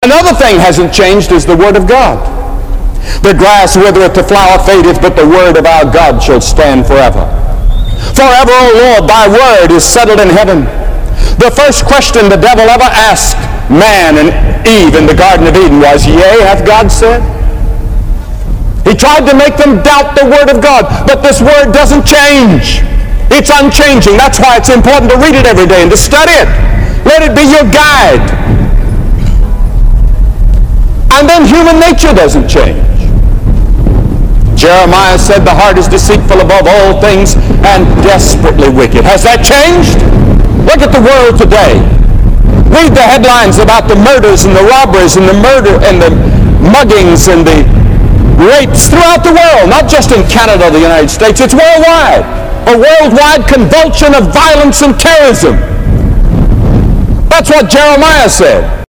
Another thing hasn't changed is the Word of God. The grass withereth, the flower fadeth, but the Word of our God shall stand forever. Forever, O Lord, thy Word is settled in heaven. The first question the devil ever asked man and Eve in the Garden of Eden was, Yea, hath God said? He tried to make them doubt the Word of God, but this Word doesn't change. It's unchanging. That's why it's important to read it every day and to study it. Let it be your guide. Human nature doesn't change. Jeremiah said the heart is deceitful above all things and desperately wicked. Has that changed? Look at the world today. Read the headlines about the murders and the robberies and the murder and the muggings and the rapes throughout the world, not just in Canada or the United States. It's worldwide. A worldwide convulsion of violence and terrorism. That's what Jeremiah said.